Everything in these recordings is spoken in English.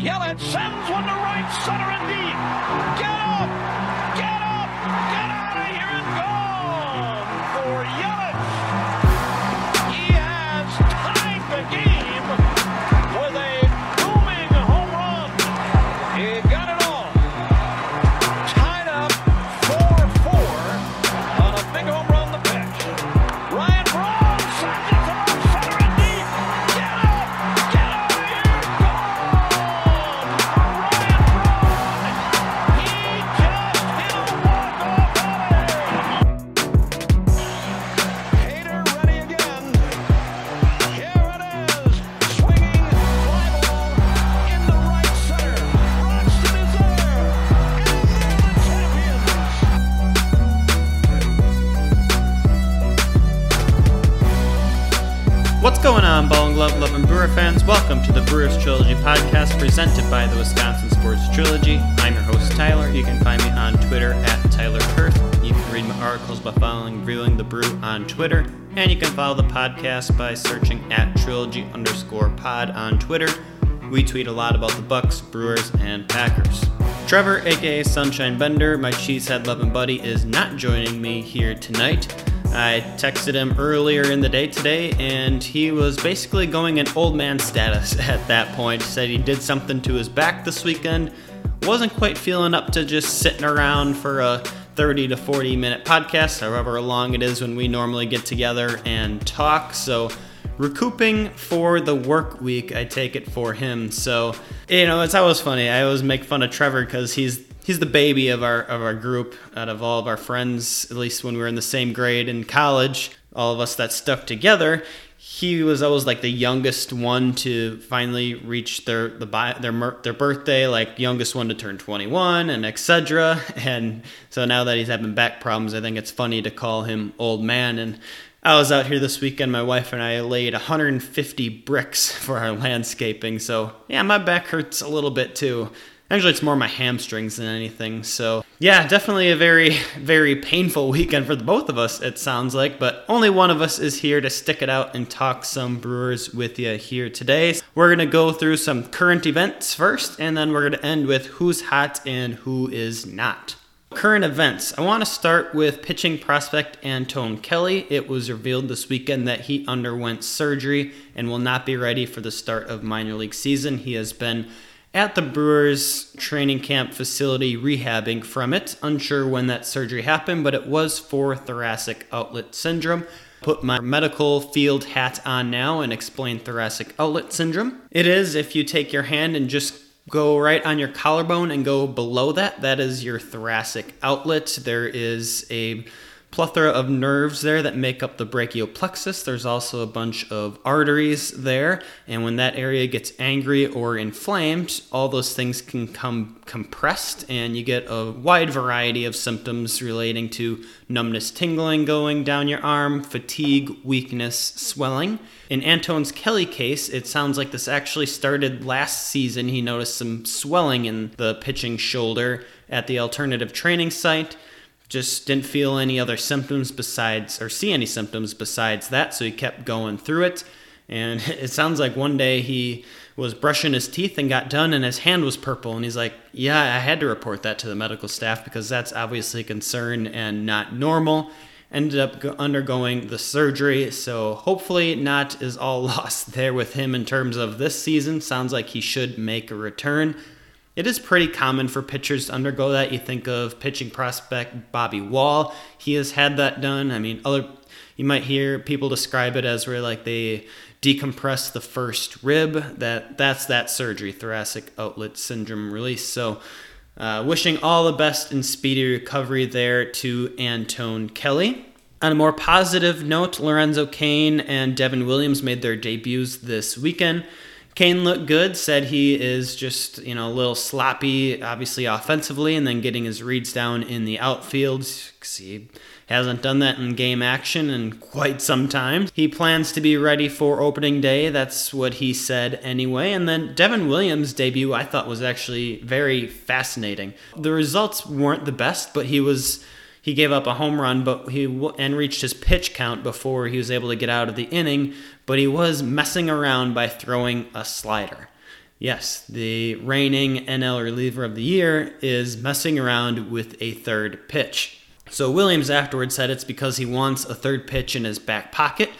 Yelich sends one to right center and deep. Get up! Brewer fans? Welcome to the Brewers Trilogy podcast presented by the Wisconsin Sports Trilogy. I'm your host, Tyler. You can find me on Twitter at Tyler Kurth. You can read my articles by following Reviewing the Brew on Twitter. And you can follow the podcast by searching at Trilogy underscore pod on Twitter. We tweet a lot about the Bucks, Brewers, and Packers. Trevor, aka Sunshine Bender, my cheesehead loving buddy, is not joining me here tonight. I texted him earlier in the day today, and he was basically going in old man status at that point. Said he did something to his back this weekend, wasn't quite feeling up to just sitting around for a 30 to 40 minute podcast, however long it is when we normally get together and talk. So, recouping for the work week, I take it for him. So, you know, it's always funny. I always make fun of Trevor because he's he's the baby of our of our group out of all of our friends at least when we were in the same grade in college all of us that stuck together he was always like the youngest one to finally reach their the their their birthday like youngest one to turn 21 and etc and so now that he's having back problems i think it's funny to call him old man and I was out here this weekend. My wife and I laid 150 bricks for our landscaping. So, yeah, my back hurts a little bit too. Actually, it's more my hamstrings than anything. So, yeah, definitely a very, very painful weekend for the both of us, it sounds like. But only one of us is here to stick it out and talk some Brewers with you here today. We're going to go through some current events first, and then we're going to end with who's hot and who is not. Current events. I want to start with pitching prospect Antone Kelly. It was revealed this weekend that he underwent surgery and will not be ready for the start of minor league season. He has been at the Brewers training camp facility rehabbing from it. Unsure when that surgery happened, but it was for thoracic outlet syndrome. Put my medical field hat on now and explain thoracic outlet syndrome. It is if you take your hand and just go right on your collarbone and go below that, that is your thoracic outlet. There is a plethora of nerves there that make up the brachial plexus. There's also a bunch of arteries there, and when that area gets angry or inflamed, all those things can come compressed, and you get a wide variety of symptoms relating to numbness, tingling going down your arm, fatigue, weakness, swelling. In Antone's Kelly case, it sounds like this actually started last season. He noticed some swelling in the pitching shoulder at the alternative training site just didn't feel any other symptoms besides or see any symptoms besides that so he kept going through it. And it sounds like one day he was brushing his teeth and got done and his hand was purple. And he's like yeah i had to report that to the medical staff because that's obviously a concern and not normal. Ended up undergoing the surgery so hopefully not is all lost there with him in terms of this season. Sounds like he should make a return it is pretty common for pitchers to undergo that. You think of pitching prospect Bobby Wahl. He has had that done. I mean, other you might hear people describe it as where like they decompress the first rib. That that's that surgery, thoracic outlet syndrome release. So, uh, wishing all the best and speedy recovery there to Antone Kelly. On a more positive note, Lorenzo Cain and Devin Williams made their debuts this weekend. Cain looked good, said he is just, you know, a little sloppy, obviously offensively, and then getting his reads down in the outfield. He hasn't done that in game action in quite some time. He plans to be ready for opening day. That's what he said anyway. And then Devin Williams' debut, I thought, was actually very fascinating. The results weren't the best, but he was he gave up a home run but he w- and reached his pitch count before he was able to get out of the inning but he was messing around by throwing a slider Yes, the reigning NL reliever of the year is messing around with a third pitch. So Williams afterwards said it's because he wants a third pitch in his back pocket,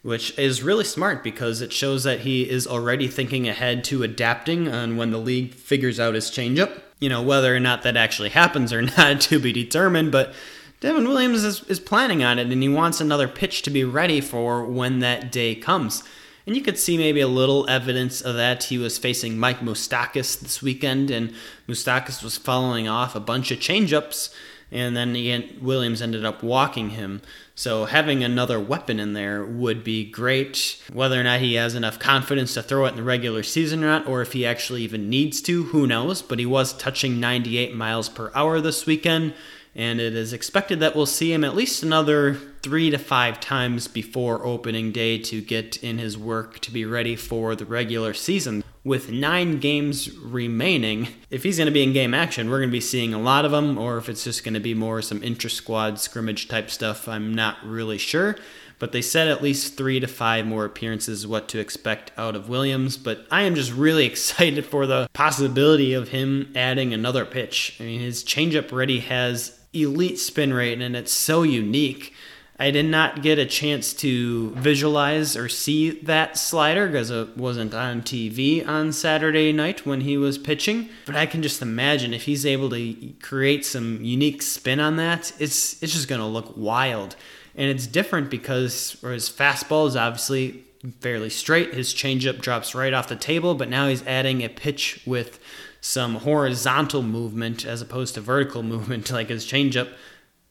which is really smart because it shows that he is already thinking ahead to adapting on when the league figures out his changeup. You know, whether or not that actually happens or not to be determined, but Devin Williams is, is planning on it and he wants another pitch to be ready for when that day comes. And you could see maybe a little evidence of that. He was facing Mike Moustakas this weekend, and Moustakas was following off a bunch of changeups, and then he, Williams ended up walking him. So having another weapon in there would be great. Whether or not he has enough confidence to throw it in the regular season or not, or if he actually even needs to, who knows. But he was touching 98 miles per hour this weekend and it is expected that we'll see him at least another three to five times before opening day to get in his work to be ready for the regular season. With nine games remaining, if he's going to be in game action, we're going to be seeing a lot of them, or if it's just going to be more some inter squad scrimmage type stuff, I'm not really sure. But they said at least three to five more appearances what to expect out of Williams. But I am just really excited for the possibility of him adding another pitch. I mean, his changeup already has elite spin rate and it's so unique. I did not get a chance to visualize or see that slider because it wasn't on TV on Saturday night when he was pitching. But I can just imagine if he's able to create some unique spin on that, it's it's just to look wild. And it's different because his fastball is obviously fairly straight. His changeup drops right off the table, but now he's adding a pitch with some horizontal movement as opposed to vertical movement, like his changeup.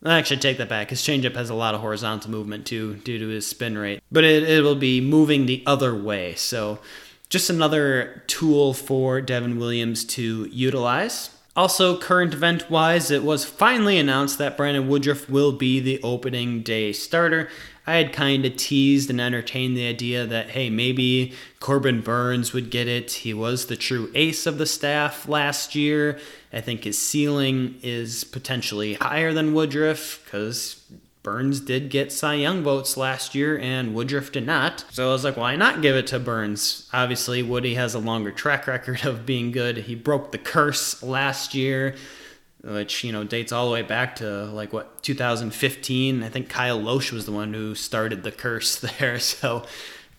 I actually take that back. His changeup has a lot of horizontal movement too, due to his spin rate, but it, it will be moving the other way. So, just another tool for Devin Williams to utilize. Also, current event wise, it was finally announced that Brandon Woodruff will be the opening day starter. I had kind of teased and entertained the idea that, hey, maybe Corbin Burnes would get it. He was the true ace of the staff last year. I think his ceiling is potentially higher than Woodruff because Burnes did get Cy Young votes last year and Woodruff did not. So I was like, why not give it to Burnes? Obviously, Woody has a longer track record of being good. He broke the curse last year which you know dates all the way back to like what 2015. I think Kyle Lohse was the one who started the curse there. So,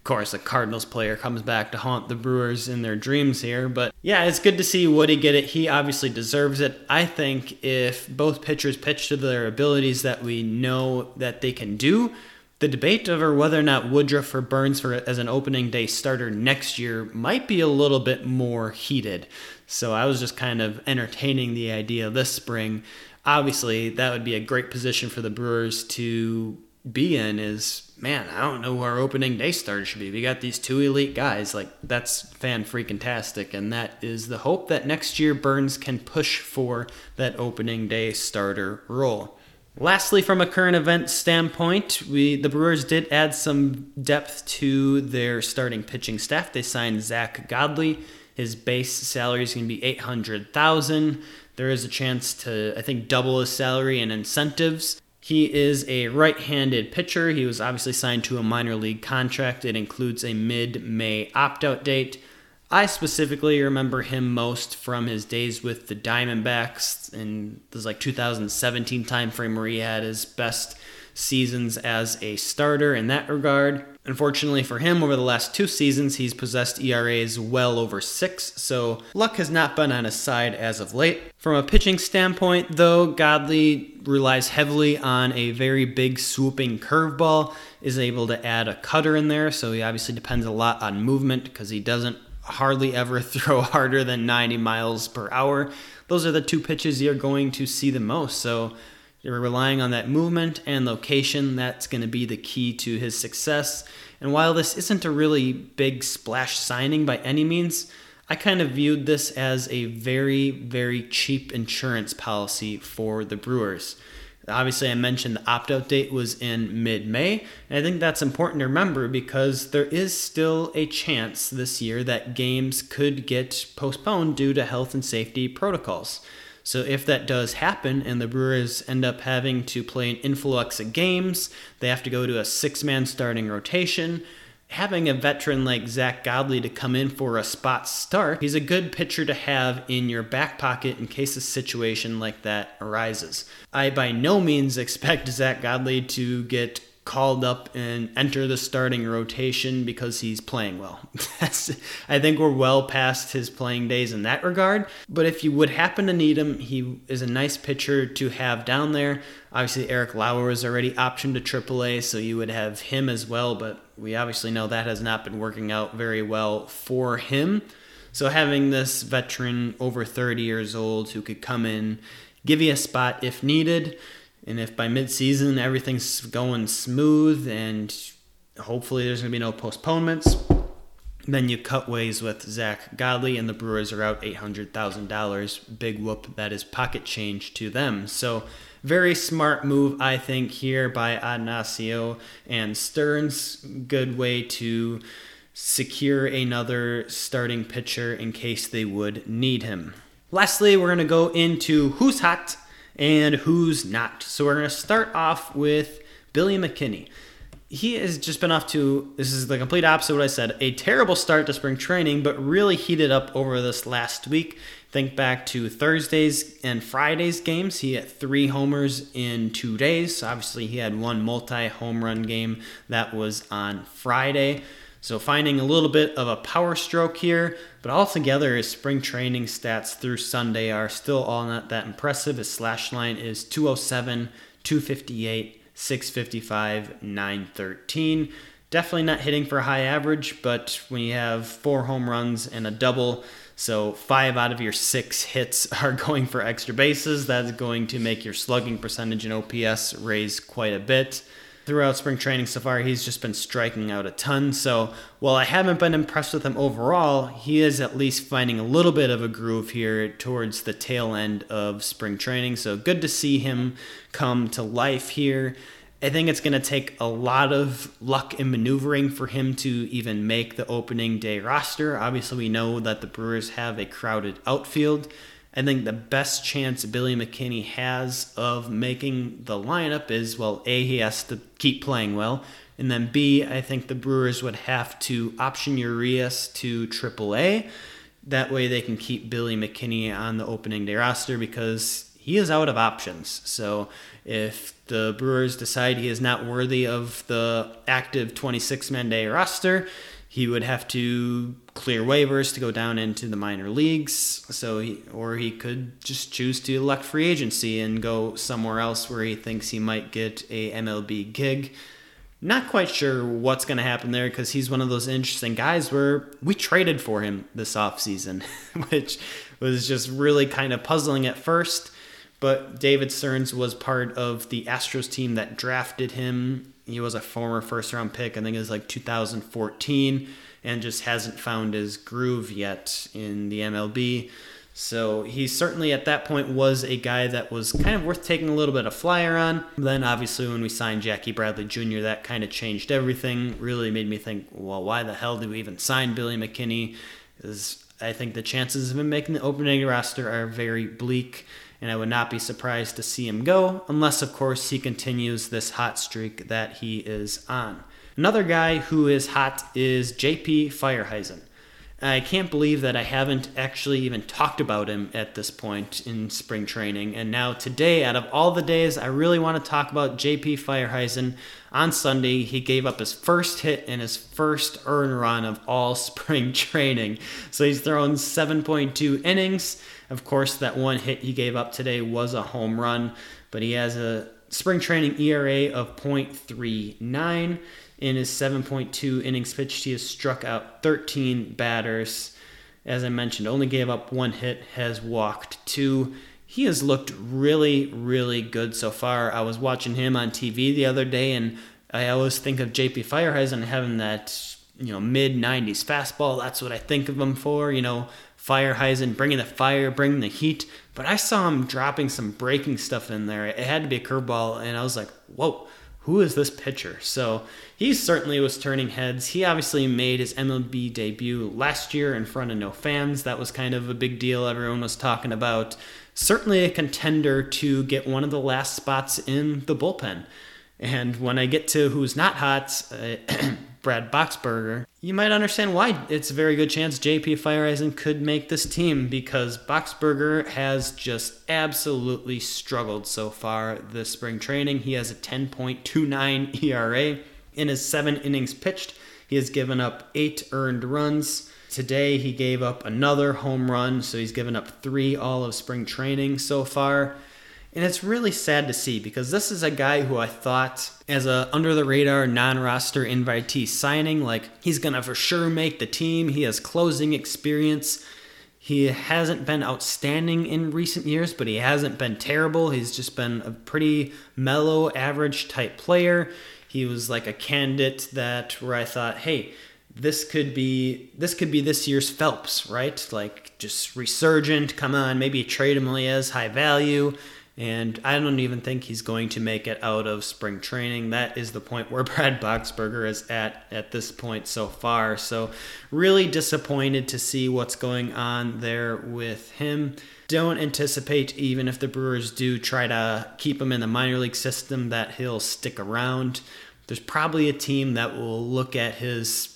course, a Cardinals player comes back to haunt the Brewers in their dreams here. But yeah, it's good to see Woody get it. He obviously deserves it. I think if both pitchers pitch to their abilities that we know that they can do. The debate over whether or not Woodruff or Burnes for as an opening day starter next year might be a little bit more heated. So I was just kind of entertaining the idea this spring. Obviously, that would be a great position for the Brewers to be in is man, I don't know who our opening day starter should be. We got these two elite guys. Like that's fan freaking tastic. And that is the hope that next year Burnes can push for that opening day starter role. Lastly, from a current event standpoint, we the Brewers did add some depth to their starting pitching staff. They signed Zack Godley his base salary is going to be 800,000. There is a chance to I think double his salary and incentives. He is a right-handed pitcher. He was obviously signed to a minor league contract. It includes a mid-May opt-out date. I specifically remember him most from his days with the Diamondbacks in this like 2017 timeframe where he had his best seasons as a starter in that regard. Unfortunately for him, over the last two seasons, he's possessed ERAs well over six, so luck has not been on his side as of late. From a pitching standpoint, though, Godley relies heavily on a very big swooping curveball, is able to add a cutter in there, so he obviously depends a lot on movement because he doesn't hardly ever throw harder than 90 miles per hour. Those are the two pitches you're going to see the most, so relying on that movement and location. That's going to be the key to his success. And while this isn't a really big splash signing by any means, I kind of viewed this as a very, very cheap insurance policy for the Brewers. Obviously, I mentioned the opt out date was in mid May, and I think that's important to remember because there is still a chance this year that games could get postponed due to health and safety protocols. So if that does happen and the Brewers end up having to play an influx of games, they have to go to a six man starting rotation. having a veteran like Zack Godley to come in for a spot start, he's a good pitcher to have in your back pocket in case a situation like that arises. I by no means expect Zack Godley to get called up and enter the starting rotation because he's playing well. I think we're well past his playing days in that regard. But if you would happen to need him, he is a nice pitcher to have down there. Obviously, Eric Lauer is already optioned to AAA, so you would have him as well. But we obviously know that has not been working out very well for him. So having this veteran over 30 years old who could come in, give you a spot if needed and if by midseason everything's going smooth and hopefully there's going to be no postponements, then you cut ways with Zack Godley and the Brewers are out $800,000. Big whoop, that is pocket change to them. So, very smart move, I think, here by Adnacio and Stearns. Good way to secure another starting pitcher in case they would need him. Lastly, we're going to go into who's hot and who's not. So we're going to start off with Billy McKinney. He has just been off to, this is the complete opposite of what I said, a terrible start to spring training, but really heated up over this last week. Think back to Thursday's and Friday's games. He had three homers in two days. Obviously, he had one multi home run game that was on Friday. So finding a little bit of a power stroke here, but altogether his spring training stats through Sunday are still all not that impressive. His slash line is 207, 258, 655, 913. Definitely not hitting for a high average, but when you have four home runs and a double, so five out of your six hits are going for extra bases, that's going to make your slugging percentage and OPS raise quite a bit throughout spring training so far, he's just been striking out a ton. So while I haven't been impressed with him overall, he is at least finding a little bit of a groove here towards the tail end of spring training. So good to see him come to life here. I think it's going to take a lot of luck and maneuvering for him to even make the opening day roster. Obviously, we know that the Brewers have a crowded outfield. I think the best chance Billy McKinney has of making the lineup is well, A, he has to keep playing well. And then B, I think the Brewers would have to option Urias to AAA. That way they can keep Billy McKinney on the opening day roster because he is out of options. So if the Brewers decide he is not worthy of the active 26 man day roster, he would have to clear waivers to go down into the minor leagues. So he, or he could just choose to elect free agency and go somewhere else where he thinks he might get a MLB gig. Not quite sure what's going to happen there because he's one of those interesting guys where we traded for him this offseason, which was just really kind of puzzling at first. But David Stearns was part of the Astros team that drafted him he was a former first round pick. I think it was like 2014, and just hasn't found his groove yet in the MLB. So he certainly at that point was a guy that was kind of worth taking a little bit of flyer on. Then obviously when we signed Jackie Bradley Jr., that kind of changed everything. Really made me think, well, why the hell did we even sign Billy McKinney? Because I think the chances of him making the opening roster are very bleak and I would not be surprised to see him go, unless, of course, he continues this hot streak that he is on. Another guy who is hot is JP Feyereisen. I can't believe that I haven't actually even talked about him at this point in spring training. And now, today, out of all the days, I really want to talk about JP Feyereisen. On Sunday, he gave up his first hit and his first earn run of all spring training. So he's thrown 7.2 innings. Of course, that one hit he gave up today was a home run, but he has a spring training ERA of 0.39. In his 7.2 innings pitched, he has struck out 13 batters. As I mentioned, only gave up one hit, has walked two. He has looked really, really good so far. I was watching him on TV the other day, and I always think of JP Feyereisen having that, you know, mid 90s fastball. That's what I think of him for. You know, Feyereisen, bringing the fire, bringing the heat. But I saw him dropping some breaking stuff in there. It had to be a curveball, and I was like, whoa, who is this pitcher? So he certainly was turning heads. He obviously made his MLB debut last year in front of no fans. That was kind of a big deal. Everyone was talking about. Certainly a contender to get one of the last spots in the bullpen. And when I get to who's not hot, uh, Brad Boxberger, you might understand why it's a very good chance JP Feyereisen could make this team because Boxberger has just absolutely struggled so far this spring training. He has a 10.29 ERA in his seven innings pitched. He has given up eight earned runs. Today he gave up another home run, so he's given up three all of spring training so far. And it's really sad to see because this is a guy who I thought, as a under the radar, non roster invitee signing, like he's gonna for sure make the team. He has closing experience. He hasn't been outstanding in recent years, but he hasn't been terrible. He's just been a pretty mellow, average type player. He was like a candidate that where I thought, hey, this could be this could be this year's Phelps, right? Like just resurgent. Come on, maybe trade him while he has high value and I don't even think he's going to make it out of spring training. That is the point where Brad Boxberger is at at this point so far. So, really disappointed to see what's going on there with him. Don't anticipate, even if the Brewers do try to keep him in the minor league system, that he'll stick around. There's probably a team that will look at his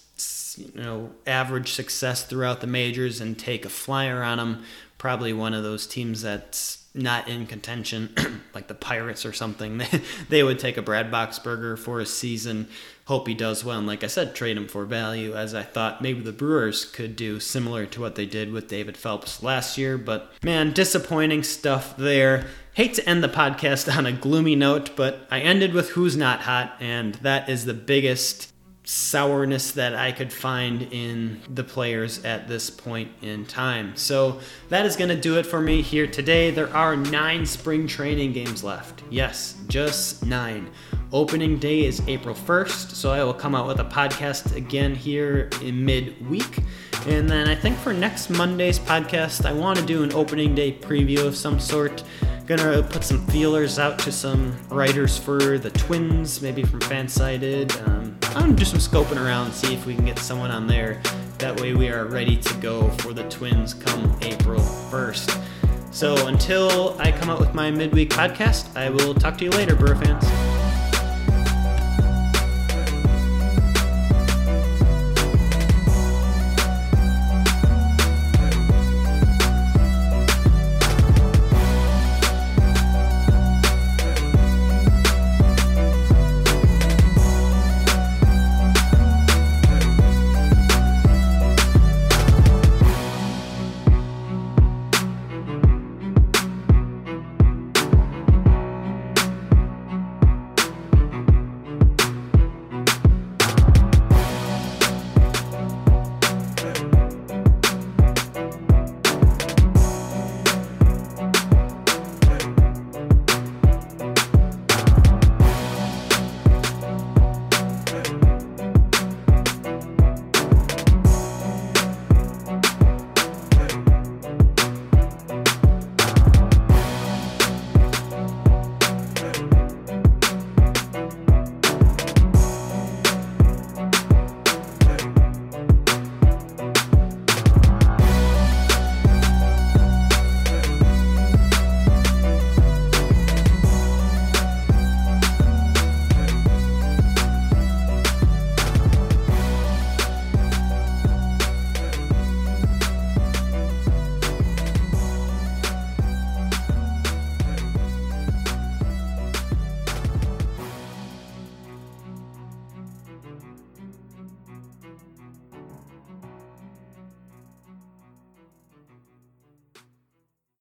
you know average success throughout the majors and take a flyer on him. Probably one of those teams that's not in contention, like the Pirates or something, they, they would take a Brad Boxberger for a season. Hope he does well. And like I said, trade him for value, as I thought maybe the Brewers could do similar to what they did with David Phelps last year. But man, disappointing stuff there. Hate to end the podcast on a gloomy note, but I ended with Who's Not Hot, and that is the biggest sourness that I could find in the players at this point in time. So that is going to do it for me here today. There are nine spring training games left. Yes, just nine. Opening day is April 1st, so I will come out with a podcast again here in mid-week. And then I think for next Monday's podcast, I want to do an opening day preview of some sort. Gonna put some feelers out to some writers for the Twins, maybe from Fansided. Um, I'm gonna do some scoping around, see if we can get someone on there. That way we are ready to go for the Twins come April 1st. So until I come out with my midweek podcast, I will talk to you later, Brewer fans.